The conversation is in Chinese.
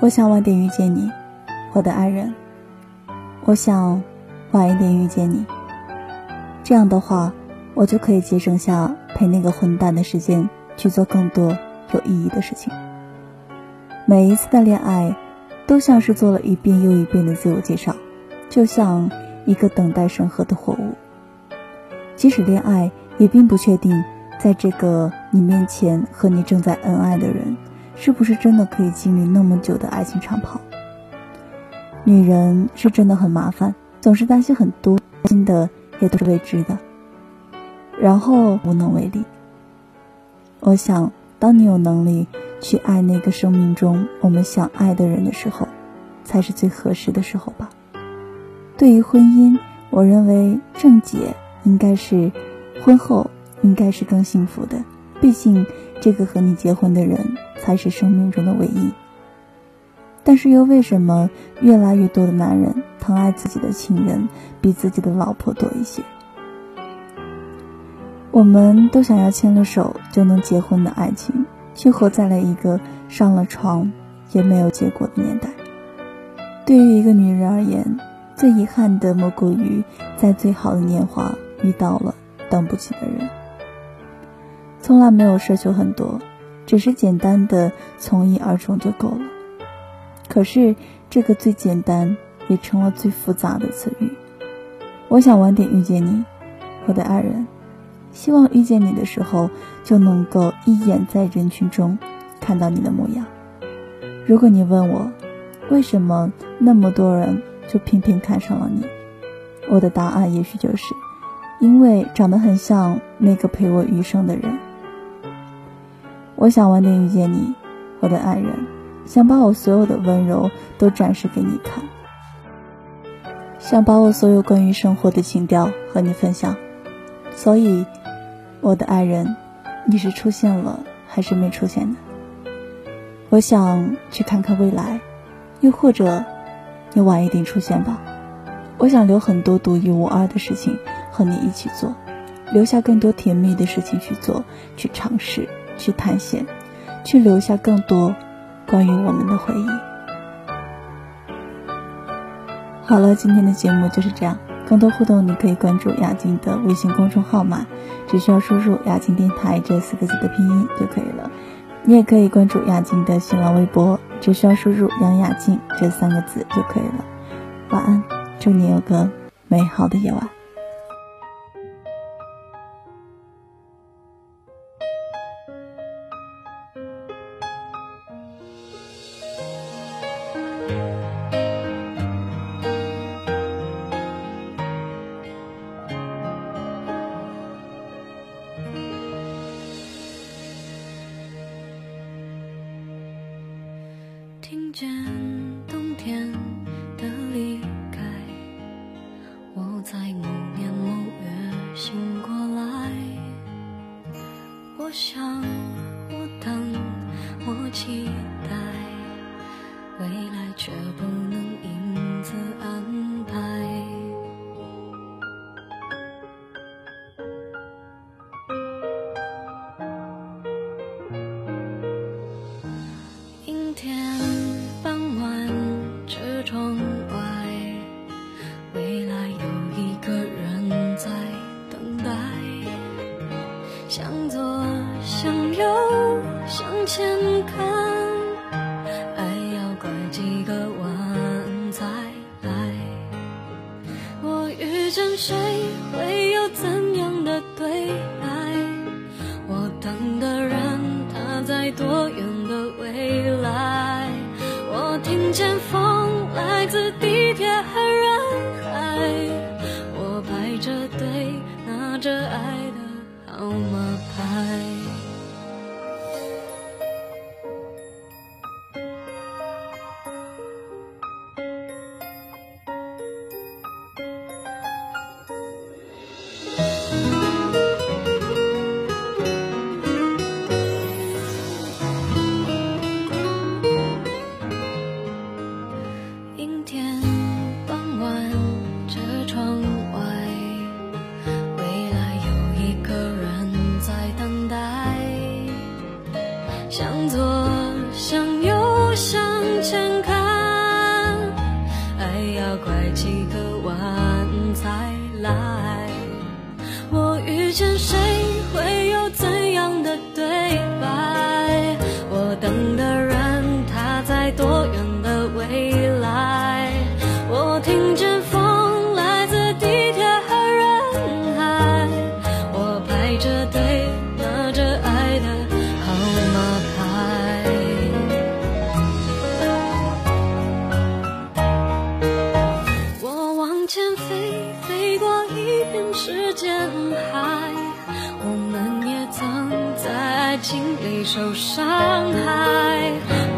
我想晚点遇见你，我的爱人。我想晚一点遇见你，这样的话，我就可以节省下陪那个混蛋的时间，去做更多有意义的事情。每一次的恋爱，都像是做了一遍又一遍的自我介绍，就像一个等待审核的货物。即使恋爱，也并不确定，在这个你面前和你正在恩爱的人。是不是真的可以经历那么久的爱情长跑？女人是真的很麻烦，总是担心很多，心的也都是未知的，然后无能为力。我想，当你有能力去爱那个生命中我们想爱的人的时候，才是最合适的时候吧。对于婚姻，我认为正解应该是，婚后应该是更幸福的，毕竟这个和你结婚的人。才是生命中的唯一。但是又为什么越来越多的男人疼爱自己的情人比自己的老婆多一些？我们都想要牵了手就能结婚的爱情，却活在了一个上了床也没有结果的年代。对于一个女人而言，最遗憾的莫过于在最好的年华遇到了等不起的人。从来没有奢求很多。只是简单的从一而终就够了。可是这个最简单也成了最复杂的词语。我想晚点遇见你，我的爱人。希望遇见你的时候就能够一眼在人群中看到你的模样。如果你问我为什么那么多人就偏偏看上了你，我的答案也许就是因为长得很像那个陪我余生的人。我想晚点遇见你，我的爱人，想把我所有的温柔都展示给你看，想把我所有关于生活的情调和你分享。所以，我的爱人，你是出现了还是没出现呢？我想去看看未来，又或者你晚一点出现吧。我想留很多独一无二的事情和你一起做，留下更多甜蜜的事情去做，去尝试。去探险，去留下更多关于我们的回忆。好了，今天的节目就是这样。更多互动，你可以关注雅静的微信公众号码，只需要输入“雅静电台”这四个字的拼音就可以了。你也可以关注雅静的新浪微博，只需要输入“杨雅静”这三个字就可以了。晚安，祝你有个美好的夜晚。听见冬天着爱的号码。左向右向前看，爱要拐几个？时间海我们也曾在爱情里受伤害。